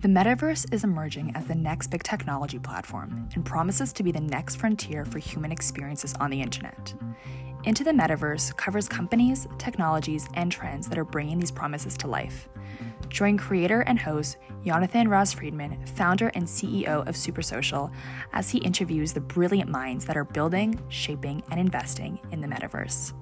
The metaverse is emerging as the next big technology platform and promises to be the next frontier for human experiences on the internet. Into the Metaverse covers companies, technologies, and trends that are bringing these promises to life. Join creator and host Jonathan Ross Friedman, founder and CEO of Supersocial, as he interviews the brilliant minds that are building, shaping, and investing in the metaverse.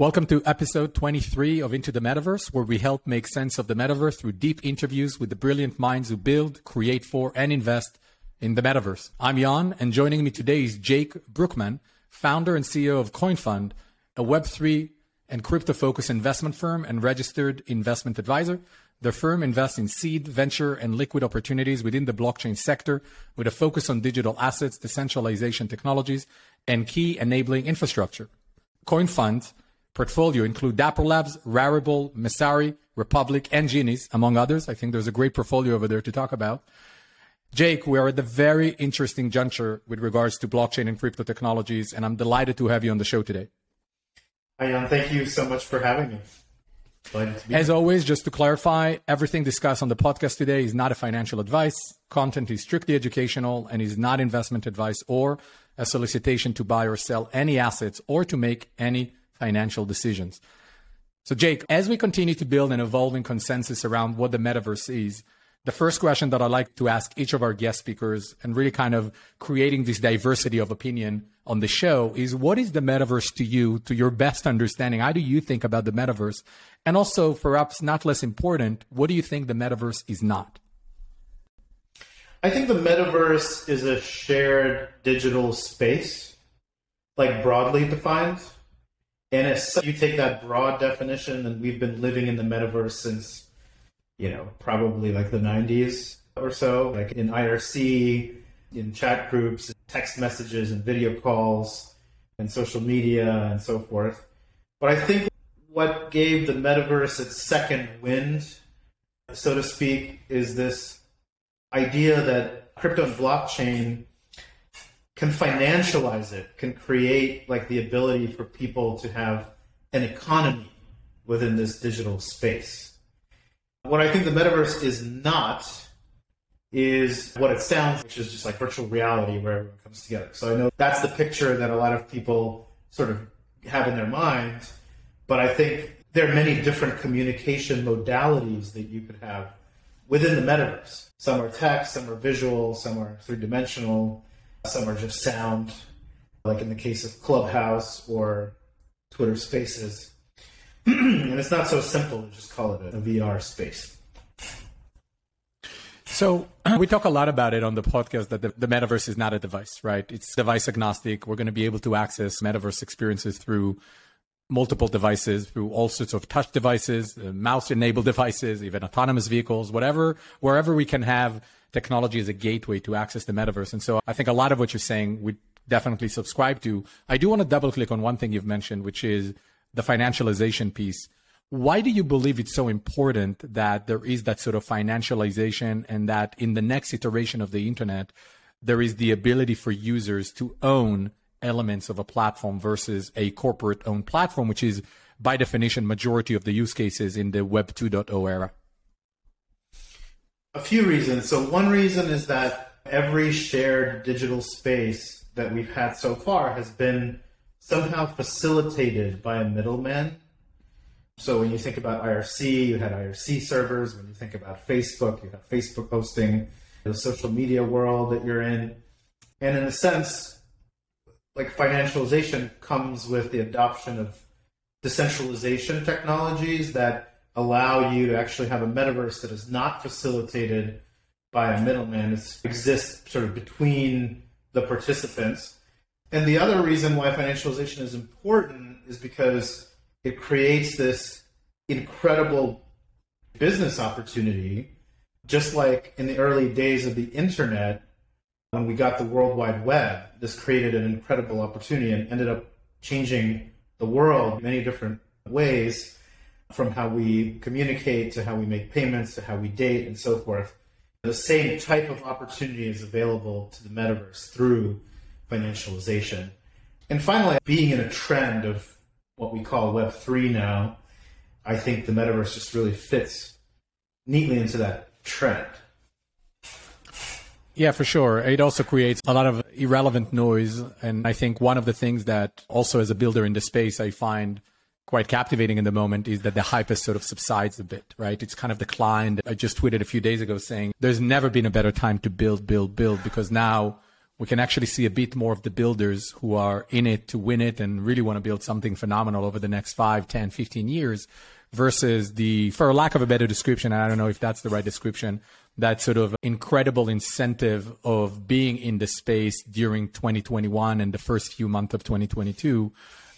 Welcome to episode 23 of Into the Metaverse, where we help make sense of the metaverse through deep interviews with the brilliant minds who build, create for, and invest in the metaverse. I'm Jan, and joining me today is Jake Brukhman, founder and CEO of CoinFund, a Web3 and crypto focused investment firm and registered investment advisor. The firm invests in seed, venture, and liquid opportunities within the blockchain sector with a focus on digital assets, decentralization technologies, and key enabling infrastructure. CoinFund portfolio include Dapper Labs, Rarible, Messari, Republic, and Genies, among others. I think there's a great portfolio over there to talk about. Jake, we are at a very interesting juncture with regards to blockchain and crypto technologies, and I'm delighted to have you on the show today. Hi, Jan. Thank you so much for having me. As always, just to clarify, everything discussed on the podcast today is not a financial advice. Content is strictly educational and is not investment advice or a solicitation to buy or sell any assets or to make any financial decisions. So, Jake, as we continue to build an evolving consensus around what the metaverse is, the first question that I'd like to ask each of our guest speakers and really kind of creating this diversity of opinion on the show is what is the metaverse to you, to your best understanding? How do you think about the metaverse? And also, perhaps not less important, what do you think the metaverse is not? I think the metaverse is a shared digital space, like broadly defined. And if you take that broad definition, and we've been living in the metaverse since, you know, probably like the 90s or so, like in IRC, in chat groups, text messages, and video calls, and social media, and so forth. But I think what gave the metaverse its second wind, so to speak, is this idea that crypto and blockchain can financialize it, can create like the ability for people to have an economy within this digital space. What I think the metaverse is not is what it sounds, which is just like virtual reality where everyone comes together. So I know that's the picture that a lot of people sort of have in their mind, but I think there are many different communication modalities that you could have within the metaverse. Some are text, some are visual, some are three dimensional, some are just sound, like in the case of Clubhouse or Twitter Spaces. and it's not so simple to just call it a, a VR space. So we talk a lot about it on the podcast that the, the, metaverse is not a device, right? It's device agnostic. We're going to be able to access metaverse experiences through multiple devices, through all sorts of touch devices, uh, mouse-enabled devices, even autonomous vehicles, whatever, wherever we can have technology as a gateway to access the metaverse. And so I think a lot of what you're saying we definitely subscribe to. I do want to double click on one thing you've mentioned, which is the financialization piece. Why do you believe it's so important that there is that sort of financialization and that in the next iteration of the internet, there is the ability for users to own elements of a platform versus a corporate owned platform, which is by definition majority of the use cases in the Web 2.0 era? A few reasons. So, one reason is that every shared digital space that we've had so far has been somehow facilitated by a middleman. So, when you think about IRC, you had IRC servers. When you think about Facebook, you have Facebook hosting the social media world that you're in. And in a sense, like financialization comes with the adoption of decentralization technologies that allow you to actually have a metaverse that is not facilitated by a middleman. It exists sort of between the participants. And the other reason why financialization is important is because it creates this incredible business opportunity, just like in the early days of the internet, when we got the World Wide Web, this created an incredible opportunity and ended up changing the world in many different ways from how we communicate to how we make payments to how we date and so forth. The same type of opportunity is available to the metaverse through financialization. And finally, being in a trend of what we call Web3 now, I think the metaverse just really fits neatly into that trend. Yeah, for sure. It also creates a lot of irrelevant noise. And I think one of the things that also as a builder in the space, I find quite captivating in the moment is that the hype has sort of subsides a bit, right? It's kind of declined. I just tweeted a few days ago saying there's never been a better time to build, build, build because now we can actually see a bit more of the builders who are in it to win it and really want to build something phenomenal over the next 5, 10, 15 years versus the, for lack of a better description, and I don't know if that's the right description, that sort of incredible incentive of being in the space during 2021 and the first few months of 2022,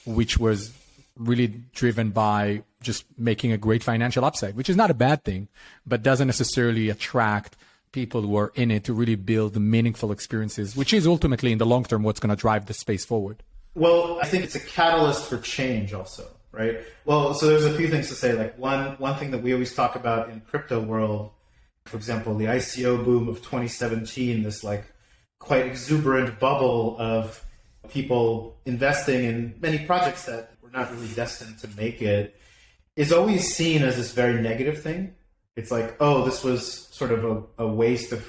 which was really driven by just making a great financial upside, which is not a bad thing, but doesn't necessarily attract people who are in it to really build meaningful experiences, which is ultimately in the long term what's going to drive the space forward. Well, I think it's a catalyst for change also, right? Well, so there's a few things to say. Like one one thing that we always talk about in crypto world for example, the ICO boom of 2017, this like quite exuberant bubble of people investing in many projects that were not really destined to make it, is always seen as this very negative thing. It's like, oh, this was sort of a, a waste of,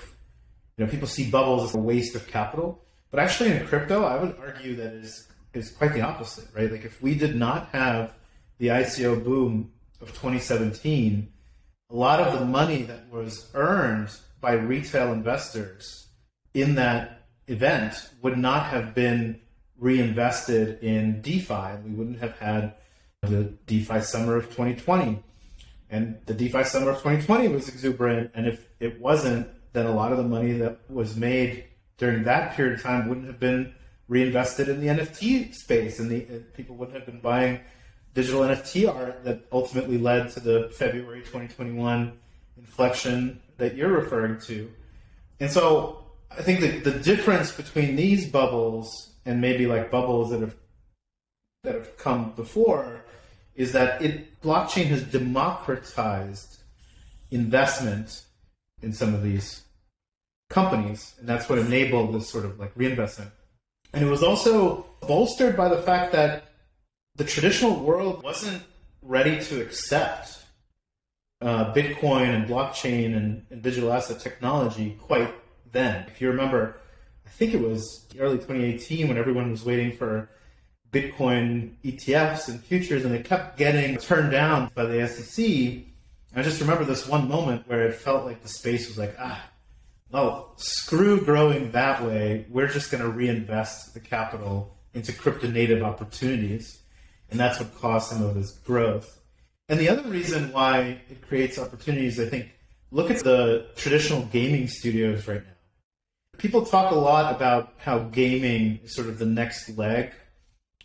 you know, people see bubbles as a waste of capital. But actually, in crypto, I would argue that is is quite the opposite, right? Like, if we did not have the ICO boom of 2017, a lot of the money that was earned by retail investors in that event would not have been reinvested in DeFi. We wouldn't have had the DeFi summer of 2020. And the DeFi summer of 2020 was exuberant. And if it wasn't, then a lot of the money that was made during that period of time wouldn't have been reinvested in the NFT space, and the people wouldn't have been buying digital NFT art that ultimately led to the February 2021 inflection that you're referring to. And so I think that the difference between these bubbles and maybe like bubbles that have that have come before is that it blockchain has democratized investment in some of these companies, and that's what enabled this sort of like reinvestment. And it was also bolstered by the fact that the traditional world wasn't ready to accept uh, Bitcoin and blockchain and, and, digital asset technology quite then. If you remember, I think it was early 2018 when everyone was waiting for Bitcoin ETFs and futures, and they kept getting turned down by the SEC. I just remember this one moment where it felt like the space was like, ah, well, screw growing that way. We're just going to reinvest the capital into crypto native opportunities and that's what caused some of this growth. And the other reason why it creates opportunities, I think, look at the traditional gaming studios right now. People talk a lot about how gaming is sort of the next leg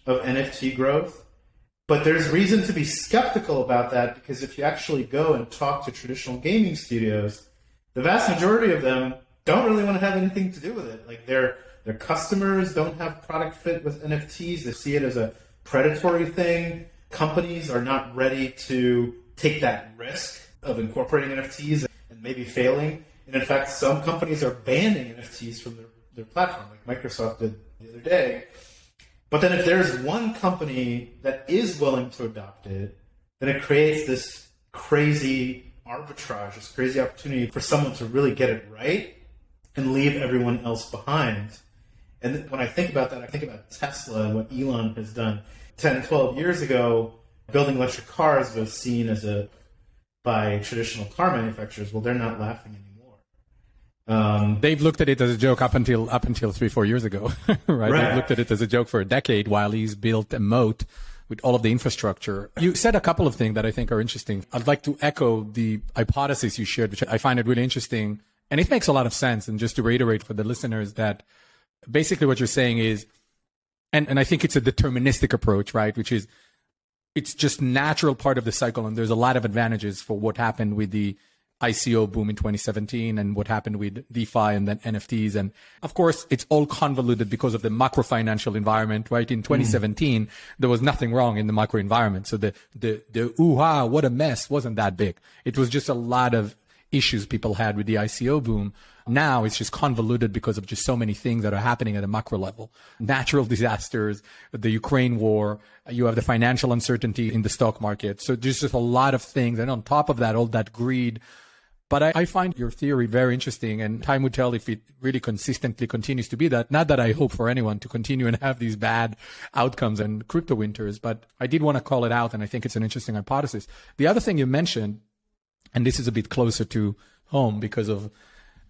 of NFT growth. But there's reason to be skeptical about that because if you actually go and talk to traditional gaming studios, the vast majority of them don't really want to have anything to do with it. Like their their customers don't have product fit with NFTs. They see it as a predatory thing. Companies are not ready to take that risk of incorporating NFTs and maybe failing. And in fact, some companies are banning NFTs from their, their platform, like Microsoft did the other day. But then if there's one company that is willing to adopt it, then it creates this crazy arbitrage, this crazy opportunity for someone to really get it right and leave everyone else behind. And when I think about that, I think about Tesla and what Elon has done. 10, 12 years ago, building electric cars was seen as a, by traditional car manufacturers, well, they're not laughing anymore. Um, They've looked at it as a joke up until up until three four years ago, right? right? They've looked at it as a joke for a decade while he's built a moat with all of the infrastructure. You said a couple of things that I think are interesting. I'd like to echo the hypothesis you shared, which I find it really interesting, and it makes a lot of sense. And just to reiterate for the listeners that basically what you're saying is, and, and I think it's a deterministic approach, right? Which is, it's just natural part of the cycle. And there's a lot of advantages for what happened with the ICO boom in 2017 and what happened with DeFi and then NFTs. And of course, it's all convoluted because of the macro financial environment, right? In 2017, mm. there was nothing wrong in the macro environment. So the, the, the, ooh, ah, what a mess wasn't that big. It was just a lot of issues people had with the ICO boom. Now it's just convoluted because of just so many things that are happening at a macro level. Natural disasters, the Ukraine war, you have the financial uncertainty in the stock market. So there's just a lot of things. And on top of that, all that greed But I, I, find your theory very interesting, and time will tell if it really consistently continues to be that. Not that I hope for anyone to continue and have these bad outcomes and crypto winters, but I did want to call it out, and I think it's an interesting hypothesis. The other thing you mentioned, and this is a bit closer to home because of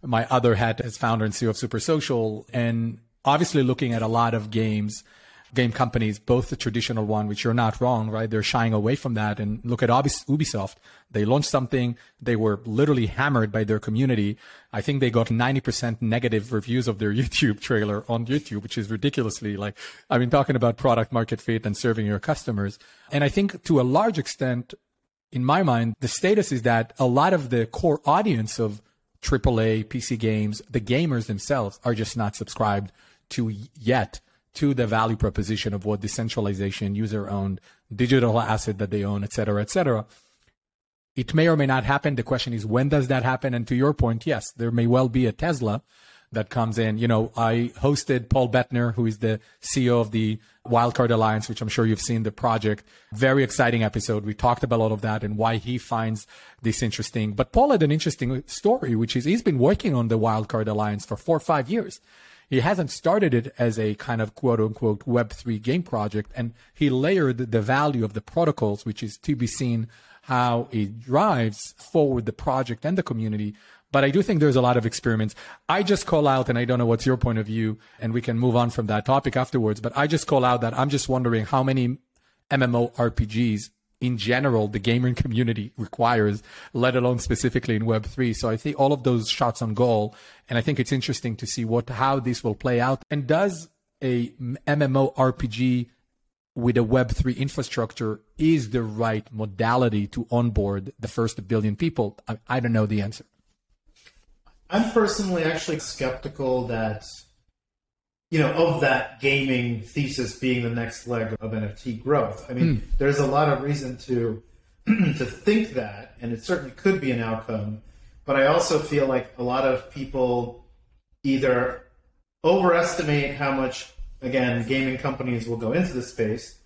my other hat as founder and CEO of Super Social, and obviously looking at a lot of games game companies, both the traditional one, which you're not wrong, right? They're shying away from that. And look at Ubisoft. They launched something. They were literally hammered by their community. I think they got 90% negative reviews of their YouTube trailer on YouTube, which is ridiculously like, I mean, talking about product market fit and serving your customers. And I think to a large extent, in my mind, the status is that a lot of the core audience of AAA PC games, the gamers themselves are just not subscribed to yet to the value proposition of what decentralization, user owned digital asset that they own, et cetera, et cetera. It may or may not happen. The question is, when does that happen? And to your point, yes, there may well be a Tesla that comes in. You know, I hosted Paul Bettner, who is the CEO of the Wildcard Alliance, which I'm sure you've seen the project. Very exciting episode. We talked about all of that and why he finds this interesting. But Paul had an interesting story, which is he's been working on the Wildcard Alliance for four or five years. He hasn't started it as a kind of quote unquote Web3 game project, and he layered the value of the protocols, which is to be seen how it drives forward the project and the community. But I do think there's a lot of experiments. I just call out, and I don't know what's your point of view, and we can move on from that topic afterwards, but I just call out that I'm just wondering how many MMO RPGs in general the gaming community requires, let alone specifically in Web3. So I think all of those shots on goal, and I think it's interesting to see what how this will play out. And does a MMO RPG with a Web3 infrastructure is the right modality to onboard the first billion people? I, I don't know the answer. I'm personally actually skeptical that you know, of that gaming thesis being the next leg of NFT growth. I mean, mm. there's a lot of reason to to think that, and it certainly could be an outcome. But I also feel like a lot of people either overestimate how much, again, gaming companies will go into the space,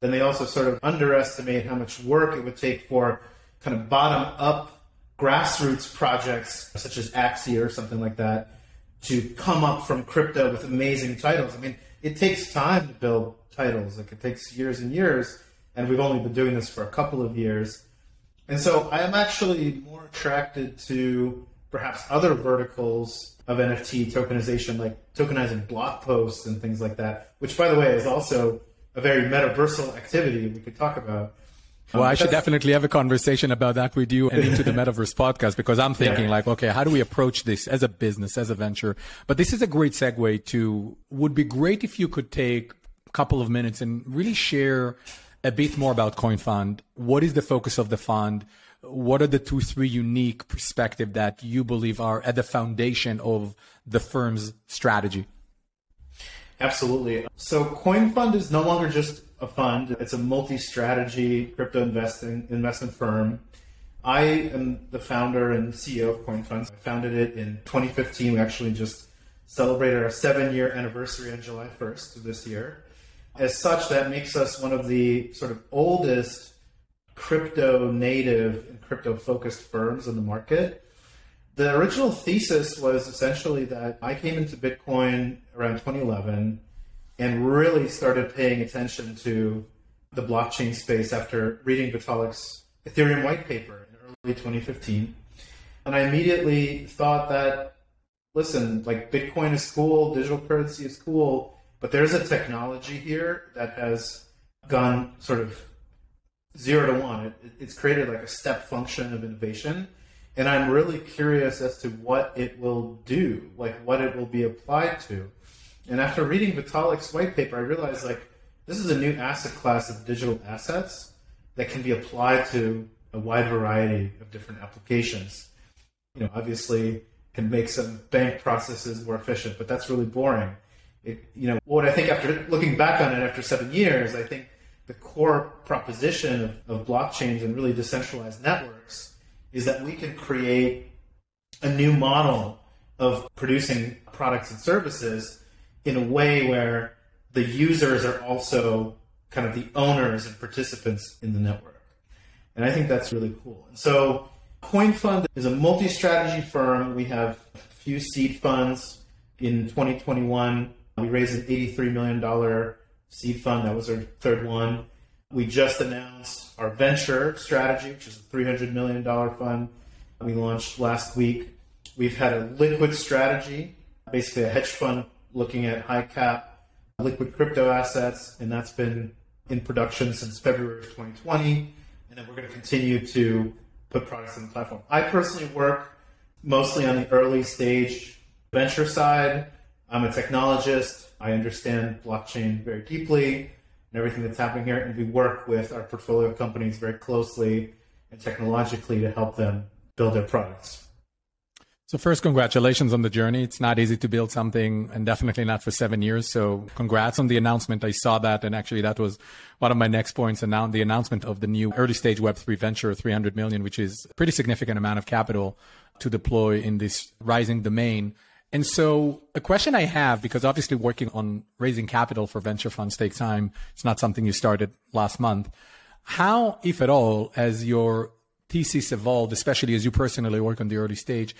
then they also sort of underestimate how much work it would take for kind of bottom up grassroots projects such as Axie or something like that to come up from crypto with amazing titles. I mean, it takes time to build titles. Like it takes years and years, and we've only been doing this for a couple of years. And so I am actually more attracted to perhaps other verticals of NFT tokenization, like tokenizing blog posts and things like that, which, by the way, is also a very metaversal activity we could talk about. Well, um, I should definitely have a conversation about that with you and into the Metaverse podcast because I'm thinking yeah. like, okay, how do we approach this as a business, as a venture? But this is a great segue to would be great if you could take a couple of minutes and really share a bit more about CoinFund. What is the focus of the fund? What are the two, three unique perspective that you believe are at the foundation of the firm's strategy? Absolutely. So CoinFund is no longer just a fund. It's a multi-strategy crypto investing investment firm. I am the founder and CEO of CoinFund. I founded it in 2015. We actually just celebrated our seven-year anniversary on July 1st of this year. As such, that makes us one of the sort of oldest crypto native and crypto focused firms in the market. The original thesis was essentially that I came into Bitcoin around 2011 and really started paying attention to the blockchain space after reading Vitalik's Ethereum white paper in early 2015. And I immediately thought that, listen, like Bitcoin is cool, digital currency is cool, but there's a technology here that has gone sort of zero to one. It, it's created like a step function of innovation. And I'm really curious as to what it will do, like what it will be applied to. And after reading Vitalik's white paper, I realized like this is a new asset class of digital assets that can be applied to a wide variety of different applications. You know, obviously can make some bank processes more efficient, but that's really boring. It, you know, what I think after looking back on it after seven years, I think the core proposition of, of blockchains and really decentralized networks is that we can create a new model of producing products and services in a way where the users are also kind of the owners and participants in the network. And I think that's really cool. And so CoinFund is a multi strategy firm. We have a few seed funds. In 2021, we raised an $83 million seed fund. That was our third one. We just announced our venture strategy, which is a $300 million fund we launched last week. We've had a liquid strategy, basically a hedge fund looking at high cap liquid crypto assets, and that's been in production since February of 2020. And then we're going to continue to put products on the platform. I personally work mostly on the early stage venture side. I'm a technologist. I understand blockchain very deeply and everything that's happening here. And we work with our portfolio companies very closely and technologically to help them build their products. So first, congratulations on the journey. It's not easy to build something and definitely not for seven years. So congrats on the announcement. I saw that. And actually that was one of my next points and now the announcement of the new early stage Web3 venture, 300 million, which is a pretty significant amount of capital to deploy in this rising domain. And so a question I have, because obviously working on raising capital for venture funds takes time. It's not something you started last month. How, if at all, has your thesis evolved, especially as you personally work on the early stage?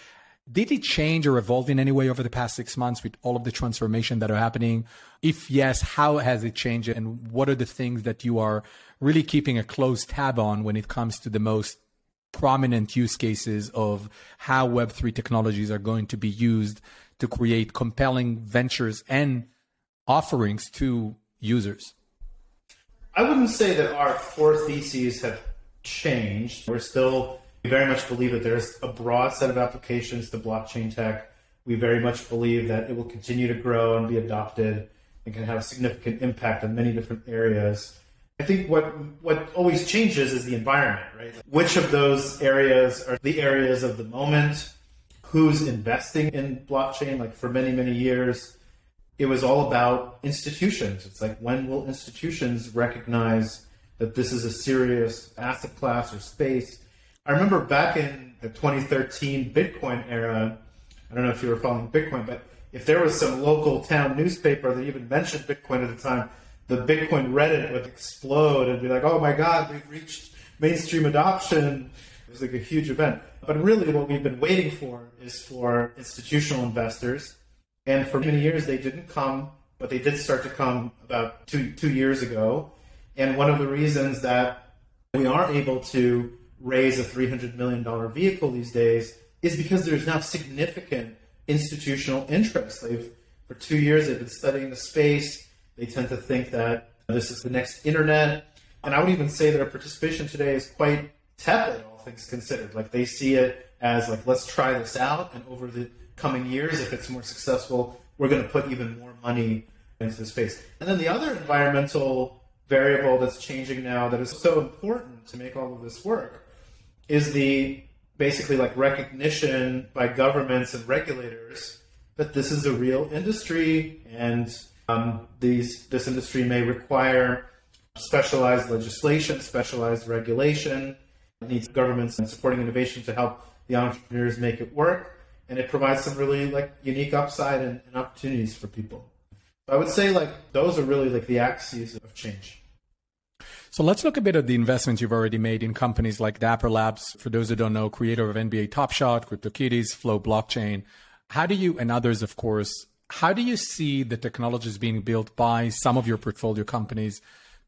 Did it change or evolve in any way over the past six months with all of the transformation that are happening? If yes, how has it changed? And what are the things that you are really keeping a close tab on when it comes to the most prominent use cases of how Web3 technologies are going to be used to create compelling ventures and offerings to users? I wouldn't say that our core theses have changed. We're still we very much believe that there's a broad set of applications to blockchain tech. We very much believe that it will continue to grow and be adopted and can have a significant impact on many different areas. I think what what always changes is the environment, right? Which of those areas are the areas of the moment? Who's investing in blockchain? Like for many, many years, it was all about institutions. It's like when will institutions recognize that this is a serious asset class or space I remember back in the 2013 Bitcoin era, I don't know if you were following Bitcoin, but if there was some local town newspaper that even mentioned Bitcoin at the time, the Bitcoin Reddit would explode and be like, oh my God, we've reached mainstream adoption. It was like a huge event. But really, what we've been waiting for is for institutional investors. And for many years, they didn't come, but they did start to come about two, two years ago. And one of the reasons that we are able to raise a $300 million vehicle these days is because there's now significant institutional interest. They've, for two years, they've been studying the space. They tend to think that this is the next internet. And I would even say that our participation today is quite tepid, all things considered. Like they see it as like, let's try this out. And over the coming years, if it's more successful, we're going to put even more money into the space. And then the other environmental variable that's changing now that is so important to make all of this work is the basically like recognition by governments and regulators that this is a real industry and um, these this industry may require specialized legislation, specialized regulation. It needs governments and supporting innovation to help the entrepreneurs make it work, and it provides some really like unique upside and, and opportunities for people. I would say like those are really like the axes of change. So let's look a bit at the investments you've already made in companies like Dapper Labs. For those who don't know, creator of NBA Top Shot, CryptoKitties, Flow Blockchain. How do you, and others, of course, how do you see the technologies being built by some of your portfolio companies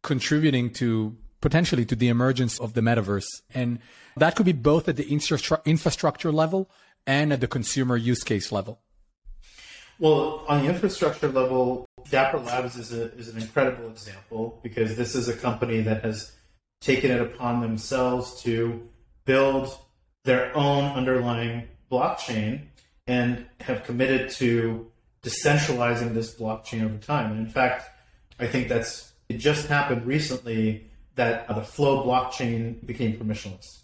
contributing to potentially to the emergence of the metaverse? And that could be both at the infrastructure level and at the consumer use case level. Well, on the infrastructure level, Dapper Labs is, a, is an incredible example because this is a company that has taken it upon themselves to build their own underlying blockchain and have committed to decentralizing this blockchain over time. And in fact, I think that's it just happened recently that the Flow blockchain became permissionless.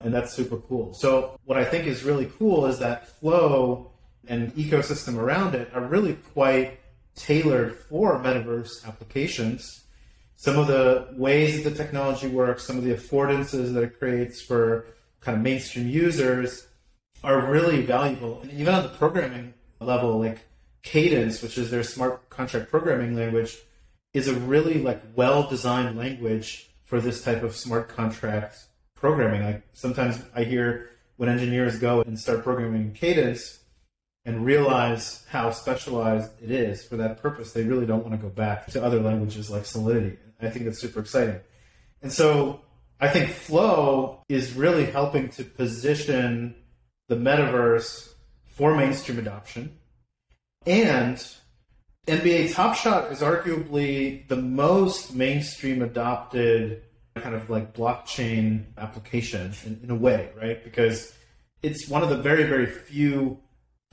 And that's super cool. So what I think is really cool is that Flow and ecosystem around it are really quite tailored for metaverse applications. Some of the ways that the technology works, some of the affordances that it creates for kind of mainstream users are really valuable. And even on the programming level, like Cadence, which is their smart contract programming language, is a really like well designed language for this type of smart contract programming. Like sometimes I hear when engineers go and start programming Cadence and realize how specialized it is for that purpose, they really don't want to go back to other languages like Solidity. I think that's super exciting. And so I think Flow is really helping to position the metaverse for mainstream adoption. And NBA Top Shot is arguably the most mainstream adopted kind of like blockchain application in, in a way, right? Because it's one of the very, very few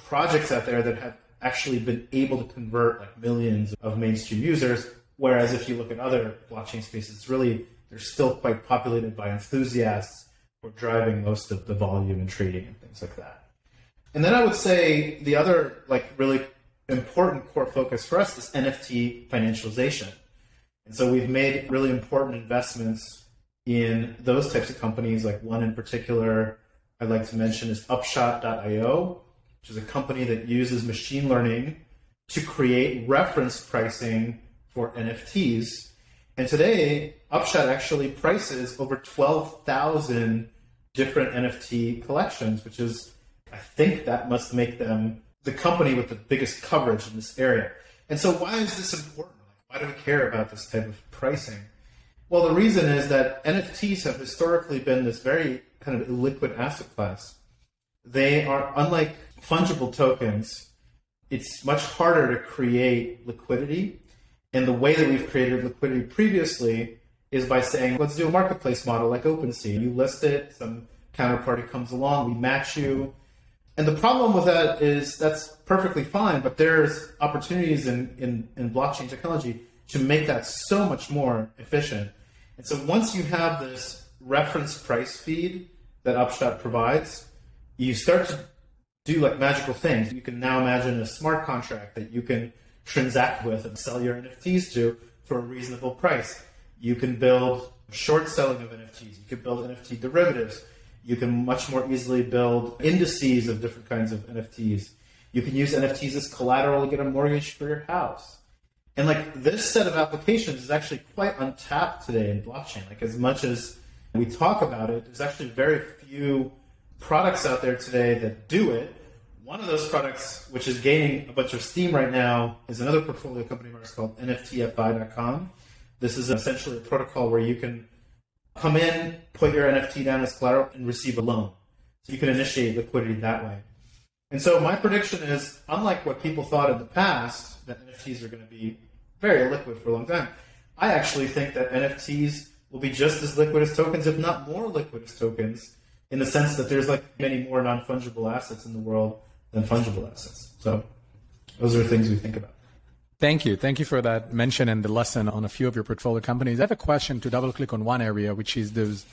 projects out there that have actually been able to convert like millions of mainstream users. Whereas if you look at other blockchain spaces, it's really they're still quite populated by enthusiasts who are driving most of the volume and trading and things like that. And then I would say the other like really important core focus for us is NFT financialization. And so we've made really important investments in those types of companies. Like one in particular I'd like to mention is Upshot.io, which is a company that uses machine learning to create reference pricing for NFTs. And today, Upshot actually prices over 12,000 different NFT collections, which is, I think that must make them the company with the biggest coverage in this area. And so, why is this important? Why do we care about this type of pricing? Well, the reason is that NFTs have historically been this very kind of illiquid asset class. They are, unlike fungible tokens, it's much harder to create liquidity. And the way that we've created liquidity previously is by saying, let's do a marketplace model like OpenSea. You list it, some counterparty comes along, we match you. And the problem with that is that's perfectly fine, but there's opportunities in, in, in blockchain technology to make that so much more efficient. And so once you have this reference price feed that Upshot provides, you start to do like magical things. You can now imagine a smart contract that you can transact with and sell your NFTs to for a reasonable price. You can build short selling of NFTs. You can build NFT derivatives. You can much more easily build indices of different kinds of NFTs. You can use NFTs as collateral to get a mortgage for your house. And like this set of applications is actually quite untapped today in blockchain. Like as much as we talk about it, there's actually very few products out there today that do it. One of those products, which is gaining a bunch of steam right now, is another portfolio company of ours called NFTFI.com. This is essentially a protocol where you can come in, put your NFT down as collateral, and receive a loan. So you can initiate liquidity that way. And so my prediction is, unlike what people thought in the past, that NFTs are going to be very liquid for a long time, I actually think that NFTs will be just as liquid as tokens, if not more liquid as tokens, in the sense that there's like many more non fungible assets in the world than fungible assets. So those are things we think about. Thank you. Thank you for that mention and the lesson on a few of your portfolio companies. I have a question to double click on one area, which is those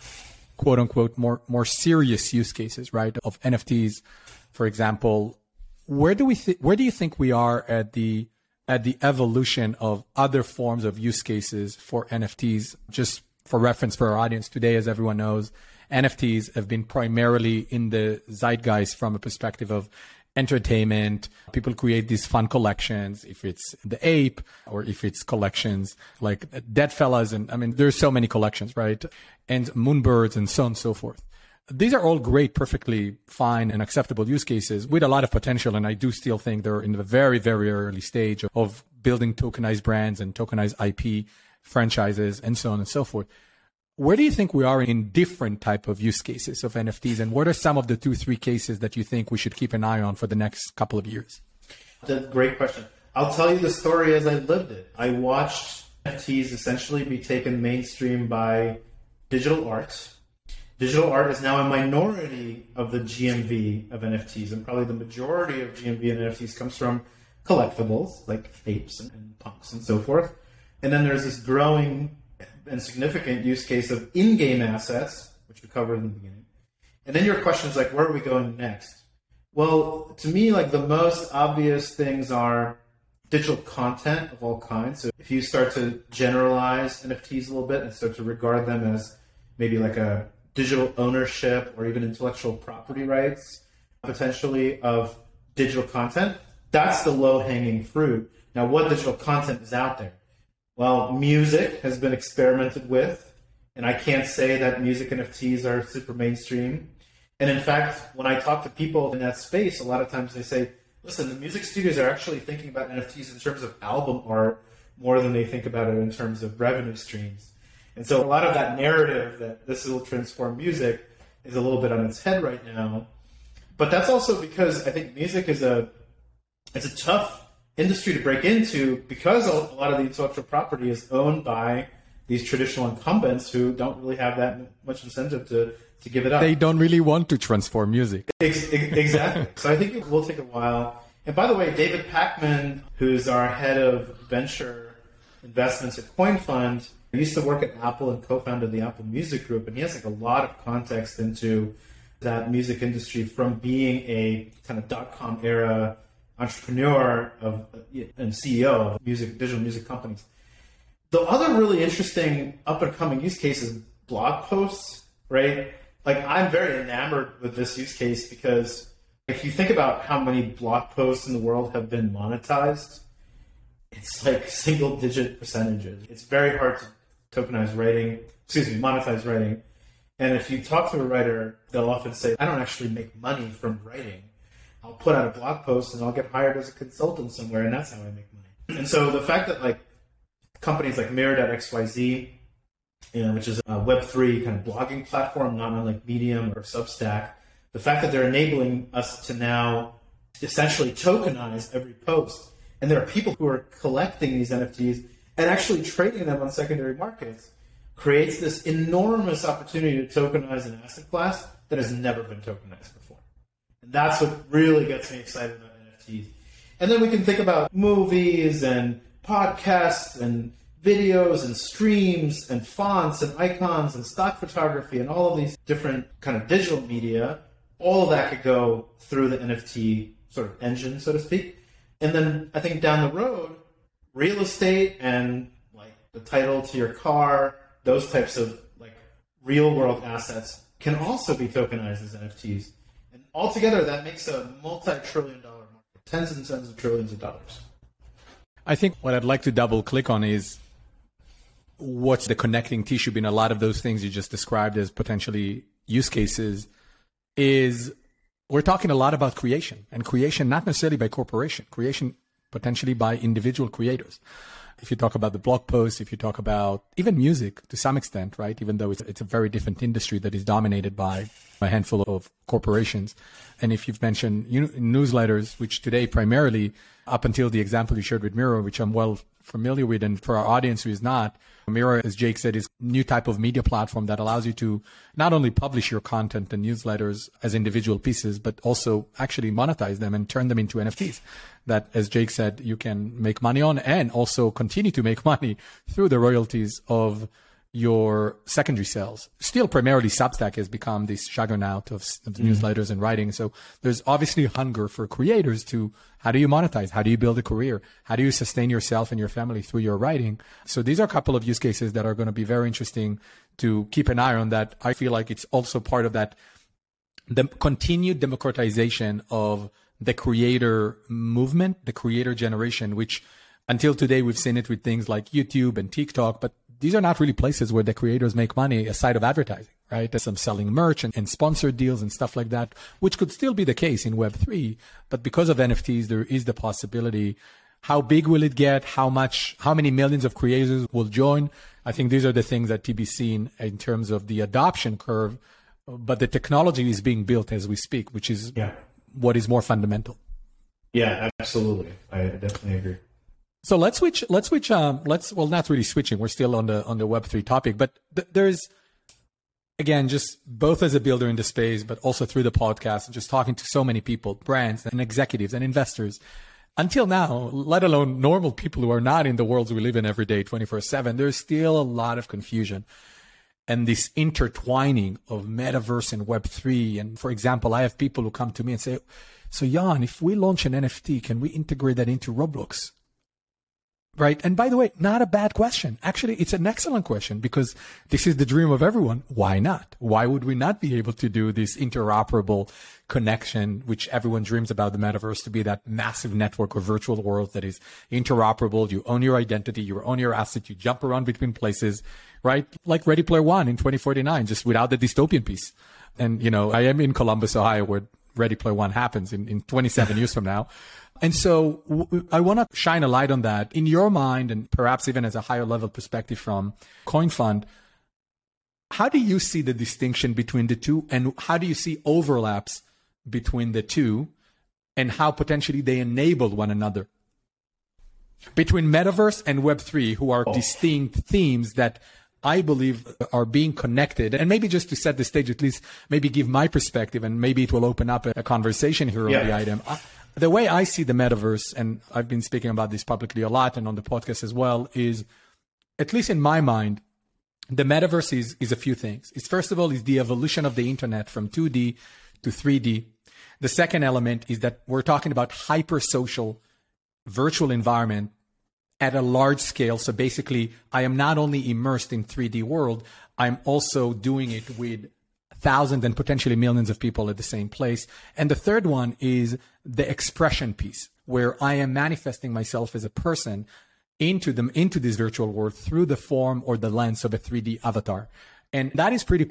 quote unquote more more serious use cases, right? Of NFTs, for example. Where do we th- where do you think we are at the at the evolution of other forms of use cases for NFTs? Just for reference for our audience today, as everyone knows, NFTs have been primarily in the zeitgeist from a perspective of entertainment. People create these fun collections, if it's the ape or if it's collections like Deadfellaz. And I mean, there's so many collections, right? And moonbirds and so on and so forth. These are all great, perfectly fine and acceptable use cases with a lot of potential. And I do still think they're in the very, very early stage of building tokenized brands and tokenized IP franchises and so on and so forth. Where do you think we are in different type of use cases of NFTs, and what are some of the two, three cases that you think we should keep an eye on for the next couple of years? That's a great question. I'll tell you the story as I lived it. I watched NFTs essentially be taken mainstream by digital art. Digital art is now a minority of the GMV of NFTs, and probably the majority of GMV and NFTs comes from collectibles like apes and, and punks and so forth. And then there's this growing and significant use case of in-game assets, which we covered in the beginning. And then your question is like, where are we going next? Well, to me, like the most obvious things are digital content of all kinds. So if you start to generalize NFTs a little bit and start to regard them as maybe like a digital ownership or even intellectual property rights potentially of digital content, that's the low hanging fruit. Now, what digital content is out there? Well, music has been experimented with, and I can't say that music NFTs are super mainstream. And in fact, when I talk to people in that space, a lot of times they say, listen, the music studios are actually thinking about NFTs in terms of album art more than they think about it in terms of revenue streams. And so a lot of that narrative that this will transform music is a little bit on its head right now. But that's also because I think music is a it's a tough industry to break into because a lot of the intellectual property is owned by these traditional incumbents who don't really have that much incentive to, to give it up. They don't really want to transform music. Ex- exactly. so I think it will take a while. And by the way, David Pakman, who's our head of venture investments at CoinFund, used to work at Apple and co-founded the Apple Music Group, and he has like a lot of context into that music industry from being a kind of dot com era entrepreneur of and CEO of music digital music companies. The other really interesting up and coming use case is blog posts, right? Like I'm very enamored with this use case because if you think about how many blog posts in the world have been monetized, it's like single digit percentages. It's very hard to tokenize writing, excuse me, monetize writing. And if you talk to a writer, they'll often say, I don't actually make money from writing. I'll put out a blog post and I'll get hired as a consultant somewhere, and that's how I make money. And so the fact that like companies like Mirror.xyz, you know, which is a Web3 kind of blogging platform, not unlike Medium or Substack, the fact that they're enabling us to now essentially tokenize every post, and there are people who are collecting these NFTs and actually trading them on secondary markets, creates this enormous opportunity to tokenize an asset class that has never been tokenized that's what really gets me excited about NFTs. And then we can think about movies and podcasts and videos and streams and fonts and icons and stock photography and all of these different kind of digital media. All of that could go through the NFT sort of engine, so to speak. And then I think down the road, real estate and like the title to your car, those types of like real world assets can also be tokenized as NFTs. Altogether, that makes a multi trillion dollar market, tens and tens of trillions of dollars. I think what I'd like to double click on is what's the connecting tissue between a lot of those things you just described as potentially use cases is we're talking a lot about creation and creation not necessarily by corporation creation potentially by individual creators. If you talk about the blog posts if you talk about even music to some extent right even though it's, it's a very different industry that is dominated by a handful of corporations. And if you've mentioned newsletters which today primarily up until the example you shared with Mirror, which I'm well familiar with, and for our audience who is not, Mirror, as Jake said, is new type of media platform that allows you to not only publish your content and newsletters as individual pieces, but also actually monetize them and turn them into NFTs. That, as Jake said, you can make money on and also continue to make money through the royalties of your secondary sales. Still, primarily Substack has become this juggernaut of, of mm. newsletters and writing. So there's obviously hunger for creators to how do you monetize? How do you build a career? How do you sustain yourself and your family through your writing? So these are a couple of use cases that are going to be very interesting to keep an eye on. That I feel like it's also part of that the continued democratization of the creator movement, the creator generation, which until today we've seen it with things like YouTube and TikTok, but these are not really places where the creators make money aside of advertising, right? There's some selling merch and, and sponsored deals and stuff like that, which could still be the case in Web3. But because of NFTs, there is the possibility. How big will it get? How much, how many millions of creators will join? I think these are the things that TB seen in terms of the adoption curve. But the technology is being built as we speak, which is yeah. what is more fundamental. Yeah, absolutely. I definitely agree. So let's switch. Let's switch. Um, let's well, not really switching. We're still on the on the Web three topic, but th- there's again just both as a builder in the space, but also through the podcast and just talking to so many people, brands and executives and investors. Until now, let alone normal people who are not in the worlds we live in every day, twenty four seven, there's still a lot of confusion and this intertwining of metaverse and Web three. And for example, I have people who come to me and say, "So Jan, if we launch an NFT, can we integrate that into Roblox?" Right. And by the way, not a bad question. Actually, it's an excellent question because this is the dream of everyone. Why not? Why would we not be able to do this interoperable connection, which everyone dreams about the metaverse to be that massive network of virtual worlds that is interoperable. You own your identity. You own your asset. You jump around between places, right? Like Ready Player One in 2049, just without the dystopian piece. And, you know, I am in Columbus, Ohio, where Ready Player One happens in, in 27 years from now. And so w- I want to shine a light on that in your mind and perhaps even as a higher level perspective from CoinFund. How do you see the distinction between the two and how do you see overlaps between the two and how potentially they enable one another? Between metaverse and Web3, who are oh. distinct themes that I believe are being connected. And maybe just to set the stage, at least maybe give my perspective and maybe it will open up a, conversation here yeah. on the item. Uh, the way I see the metaverse, and I've been speaking about this publicly a lot and on the podcast as well, is at least in my mind, the metaverse is, is a few things. It's first of all, is the evolution of the internet from 2D to 3D. The second element is that we're talking about hyper social virtual environment at a large scale. So basically, I am not only immersed in 3D world, I'm also doing it with thousands and potentially millions of people at the same place. And the third one is the expression piece, where I am manifesting myself as a person into them into this virtual world through the form or the lens of a 3D avatar. And that is pretty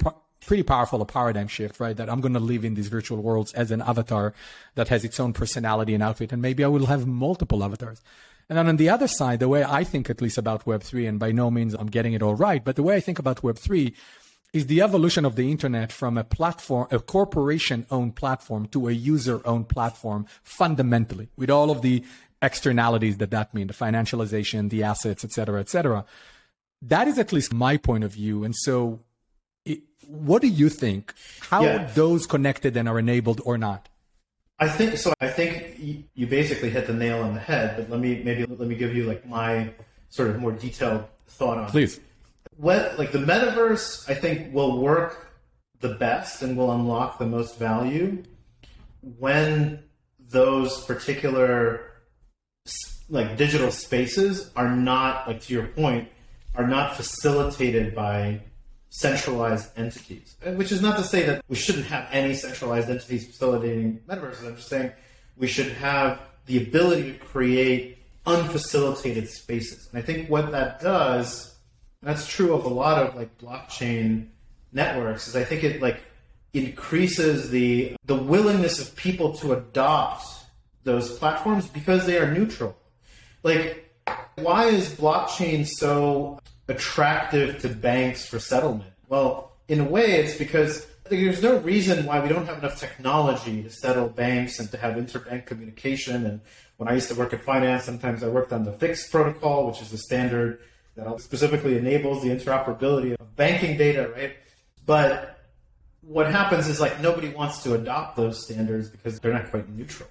pretty powerful a paradigm shift, right? That I'm going to live in these virtual worlds as an avatar that has its own personality and outfit and maybe I will have multiple avatars. And then on the other side, the way I think at least about Web3 and by no means I'm getting it all right, but the way I think about Web3 is the evolution of the internet from a platform, a corporation owned platform to a user owned platform fundamentally with all of the externalities that that mean, the financialization, the assets, et cetera, et cetera. That is at least my point of view. And so it, what do you think? How yeah. are those connected and are enabled or not? I think so. I think you basically hit the nail on the head. But let me maybe let me give you like my sort of more detailed thought on. Please what like the metaverse I think will work the best and will unlock the most value when those particular like digital spaces are not like to your point are not facilitated by centralized entities. Uh, which is not to say that we shouldn't have any centralized entities facilitating metaverses. I'm just saying we should have the ability to create unfacilitated spaces. And i think what that does that's true of a lot of like blockchain networks is I think it like increases the the willingness of people to adopt those platforms because they are neutral. Like why is blockchain so attractive to banks for settlement? Well, in a way it's because there's no reason why we don't have enough technology to settle banks and to have interbank communication. And when I used to work at finance, sometimes I worked on the FIX protocol, which is the standard that specifically enables the interoperability of banking data, right? But what happens is like nobody wants to adopt those standards because they're not quite neutral.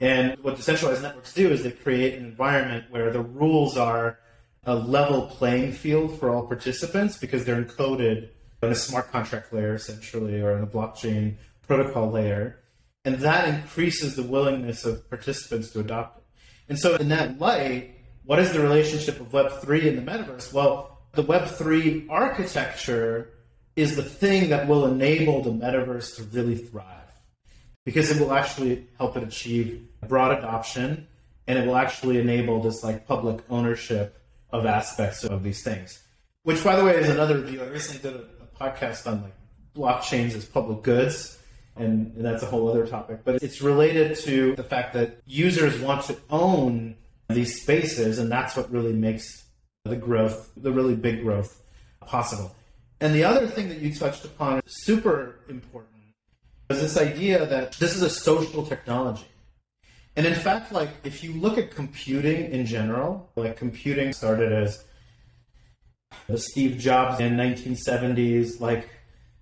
And what decentralized networks do is they create an environment where the rules are a level playing field for all participants because they're encoded in a smart contract layer essentially or in a blockchain protocol layer. And that increases the willingness of participants to adopt it. And so in that light, what is the relationship of Web3 and the metaverse? Well, the Web3 architecture is the thing that will enable the metaverse to really thrive because it will actually help it achieve broad adoption and it will actually enable this like public ownership of aspects of these things. Which, by the way, is another view. I recently did a, a podcast on like blockchains as public goods, and, and that's a whole other topic. But it's related to the fact that users want to own these spaces, and that's what really makes the growth, the really big growth, possible. And the other thing that you touched upon, is super important, is this idea that this is a social technology. And in fact, like if you look at computing in general, like computing started as Steve Jobs in 1970s, like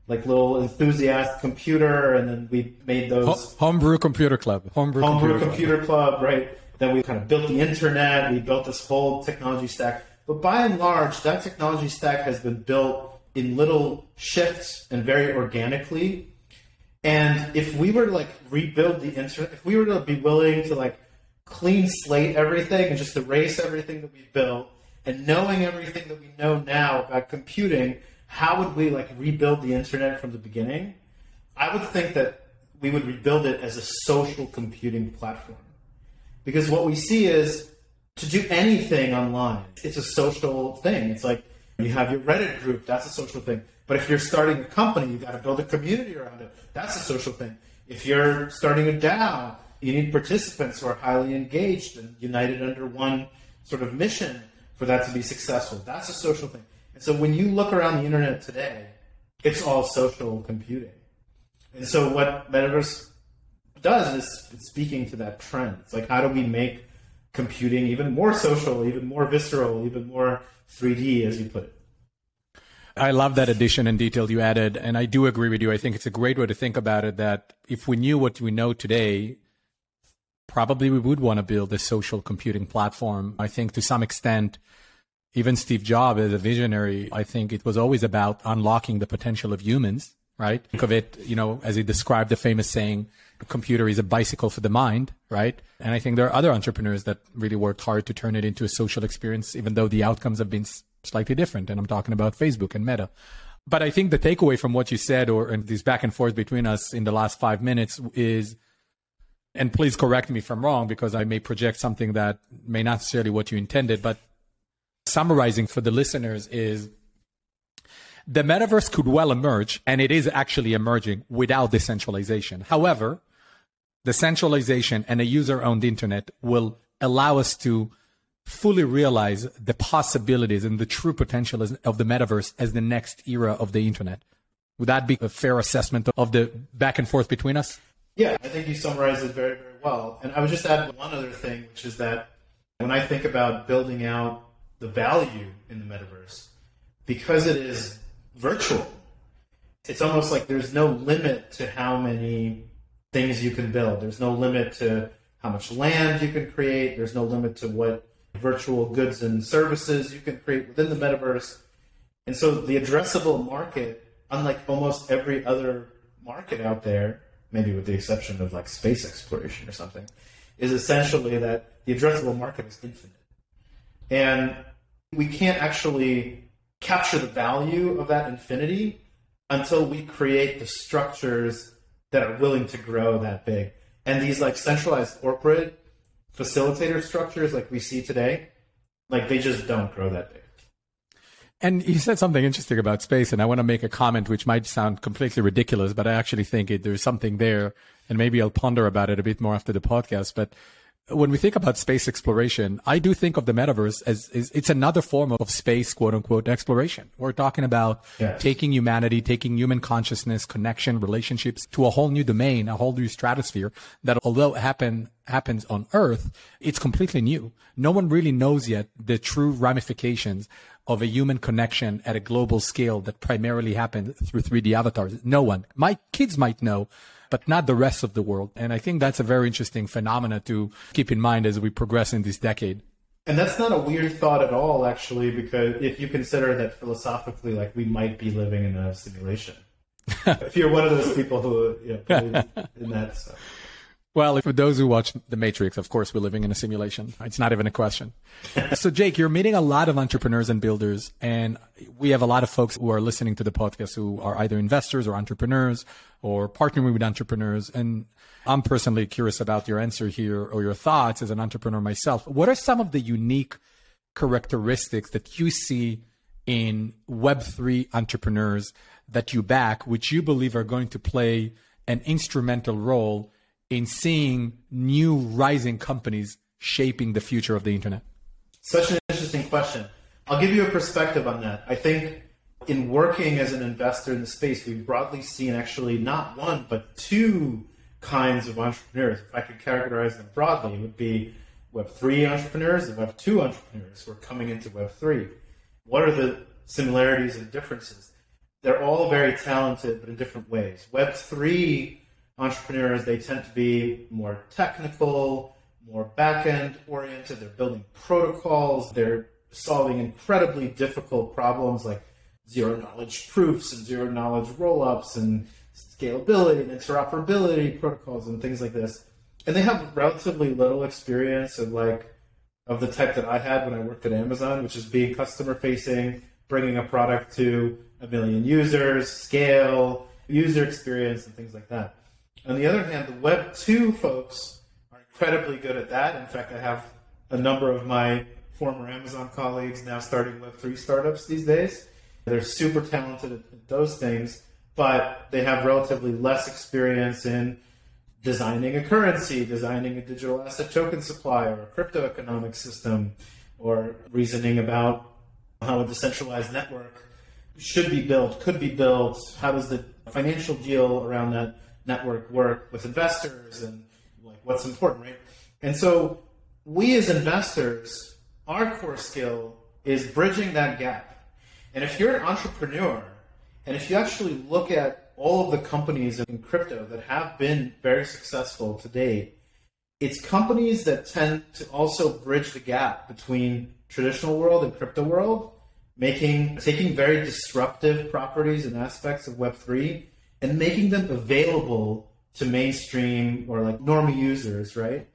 like little enthusiast computer, and then we made those homebrew computer club, homebrew, homebrew computer, computer club. club, right? Then we kind of built the internet, we built this whole technology stack. But by and large, that technology stack has been built in little shifts and very organically. And if we were to like rebuild the internet, if we were to be willing to like clean slate everything and just erase everything that we've built and knowing everything that we know now about computing, how would we like rebuild the internet from the beginning? I would think that we would rebuild it as a social computing platform. Because what we see is to do anything online, it's a social thing. It's like you have your Reddit group, that's a social thing. But if you're starting a company, you've got to build a community around it. That's a social thing. If you're starting a DAO, you need participants who are highly engaged and united under one sort of mission for that to be successful. That's a social thing. And so when you look around the internet today, it's all social computing. And so what Metaverse does is speaking to that trend. It's like how do we make computing even more social, even more visceral, even more 3D, as you put it. I love that addition and detail you added. And I do agree with you. I think it's a great way to think about it that if we knew what we know today, probably we would want to build a social computing platform. I think to some extent, even Steve Jobs as a visionary, I think it was always about unlocking the potential of humans, right? Think of it, you know, as he described the famous saying, computer is a bicycle for the mind, right? And I think there are other entrepreneurs that really worked hard to turn it into a social experience, even though the outcomes have been slightly different. And I'm talking about Facebook and Meta. But I think the takeaway from what you said or and this back and forth between us in the last five minutes is and please correct me if I'm wrong because I may project something that may not necessarily what you intended, but summarizing for the listeners is the metaverse could well emerge, and it is actually emerging without decentralization. However, the centralization and a user owned internet will allow us to fully realize the possibilities and the true potential of the metaverse as the next era of the internet. Would that be a fair assessment of the back and forth between us? Yeah, I think you summarized it very, very well. And I would just add one other thing, which is that when I think about building out the value in the metaverse, because it is virtual, it's almost like there's no limit to how many things you can build. There's no limit to how much land you can create. There's no limit to what virtual goods and services you can create within the metaverse. And so the addressable market, unlike almost every other market out there, maybe with the exception of like space exploration or something, is essentially that the addressable market is infinite. And we can't actually capture the value of that infinity until we create the structures that are willing to grow that big. And these like centralized corporate facilitator structures like we see today, like they just don't grow that big. And you said something interesting about space, and I want to make a comment which might sound completely ridiculous, but I actually think it, there's something there, and maybe I'll ponder about it a bit more after the podcast. But when we think about space exploration, I do think of the metaverse as, as it's another form of space, quote unquote, exploration. We're talking about yes. taking humanity, taking human consciousness, connection, relationships to a whole new domain, a whole new stratosphere that although happen, happens on Earth, it's completely new. No one really knows yet the true ramifications of a human connection at a global scale that primarily happened through 3D avatars. No one. My kids might know, but not the rest of the world. And I think that's a very interesting phenomena to keep in mind as we progress in this decade. And that's not a weird thought at all, actually, because if you consider that philosophically, like we might be living in a simulation. if you're one of those people who you know, believe in that stuff. Well, for those who watch The Matrix, of course, we're living in a simulation. It's not even a question. so, Jake, you're meeting a lot of entrepreneurs and builders, and we have a lot of folks who are listening to the podcast who are either investors or entrepreneurs or partnering with entrepreneurs. And I'm personally curious about your answer here or your thoughts as an entrepreneur myself. What are some of the unique characteristics that you see in Web3 entrepreneurs that you back, which you believe are going to play an instrumental role in seeing new rising companies shaping the future of the internet? Such an interesting question. I'll give you a perspective on that. I think in working as an investor in the space, we've broadly seen actually not one, but two kinds of entrepreneurs. If I could characterize them broadly, it would be Web3 entrepreneurs and Web2 entrepreneurs who are coming into Web3. What are the similarities and differences? They're all very talented, but in different ways. Web3 entrepreneurs, they tend to be more technical, more back end oriented. They're building protocols. They're solving incredibly difficult problems like zero knowledge proofs and zero knowledge rollups and scalability and interoperability protocols and things like this. And they have relatively little experience of like of the type that I had when I worked at Amazon, which is being customer facing, bringing a product to a million users, scale, user experience, and things like that. On the other hand, the Web 2 folks are incredibly good at that. In fact, I have a number of my former Amazon colleagues now starting Web 3 startups these days. They're super talented at those things, but they have relatively less experience in designing a currency, designing a digital asset token supply or a crypto economic system, or reasoning about how a decentralized network should be built, could be built, how does the financial deal around that network work with investors and like what's important, right? And so we as investors, our core skill is bridging that gap. And if you're an entrepreneur, and if you actually look at all of the companies in crypto that have been very successful to date, it's companies that tend to also bridge the gap between traditional world and crypto world, making taking very disruptive properties and aspects of Web3 and making them available to mainstream or like normal users, right?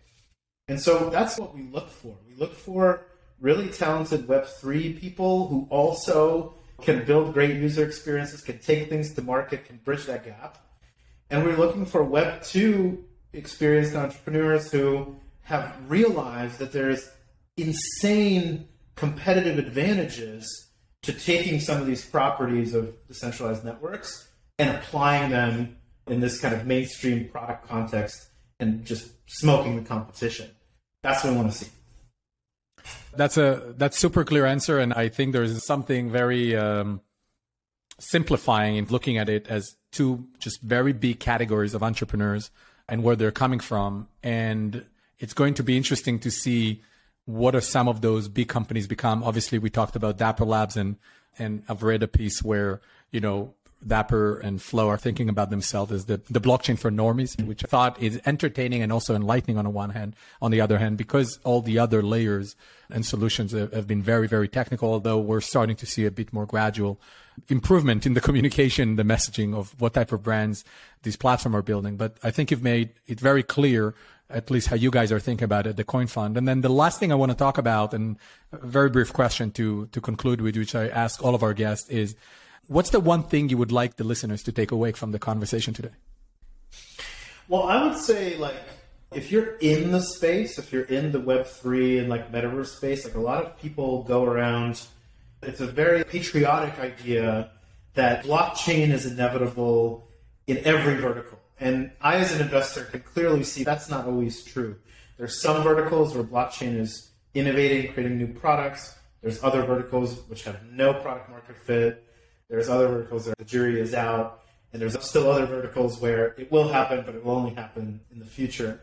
And so that's what we look for. We look for really talented Web3 people who also can build great user experiences, can take things to market, can bridge that gap. And we're looking for Web2 experienced entrepreneurs who have realized that there's insane competitive advantages to taking some of these properties of decentralized networks and applying them in this kind of mainstream product context and just smoking the competition. That's what we want to see. That's a that's super clear answer, and I think there is something very um, simplifying in looking at it as two just very big categories of entrepreneurs and where they're coming from, and it's going to be interesting to see what are some of those big companies become. Obviously, we talked about Dapper Labs, and and I've read a piece where you know Dapper and Flow are thinking about themselves as the, the blockchain for normies, which I thought is entertaining and also enlightening on the one hand. On the other hand, because all the other layers and solutions have, have been very, very technical, although we're starting to see a bit more gradual improvement in the communication, the messaging of what type of brands these platforms are building. But I think you've made it very clear at least how you guys are thinking about it, the CoinFund. And then the last thing I want to talk about, and a very brief question to to conclude with, which I ask all of our guests, is What's the one thing you would like the listeners to take away from the conversation today? Well, I would say like if you're in the space, if you're in the Web three and like metaverse space, like a lot of people go around. It's a very patriotic idea that blockchain is inevitable in every vertical. And I, as an investor, can clearly see that's not always true. There's some verticals where blockchain is innovating, creating new products. There's other verticals which have no product market fit. There's other verticals where the jury is out, and there's still other verticals where it will happen, but it will only happen in the future.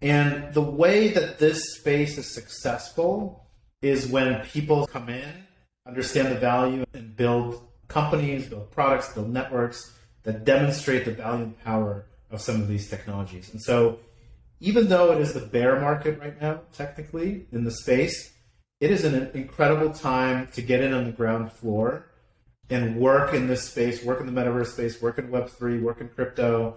And the way that this space is successful is when people come in, understand the value, and build companies, build products, build networks that demonstrate the value and power of some of these technologies. And so, even though it is the bear market right now, technically, in the space, it is an incredible time to get in on the ground floor and work in this space, work in the metaverse space, work in Web3, work in crypto,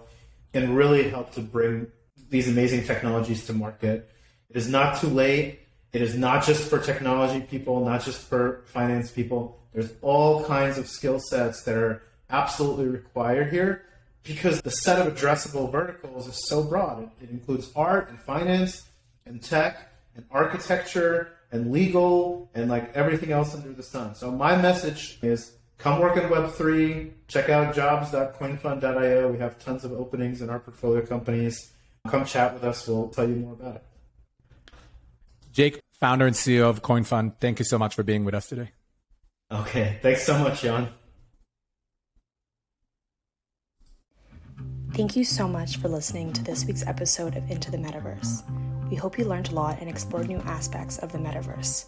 and really help to bring these amazing technologies to market. It is not too late. It is not just for technology people, not just for finance people. There's all kinds of skill sets that are absolutely required here because the set of addressable verticals is so broad. It, includes art and finance and tech and architecture and legal and like everything else under the sun. So my message is come work in Web3. Check out jobs.coinfund.io. We have tons of openings in our portfolio companies. Come chat with us. We'll tell you more about it. Jake, founder and CEO of CoinFund, thank you so much for being with us today. Okay. Thanks so much, Jan. Thank you so much for listening to this week's episode of Into the Metaverse. We hope you learned a lot and explored new aspects of the metaverse.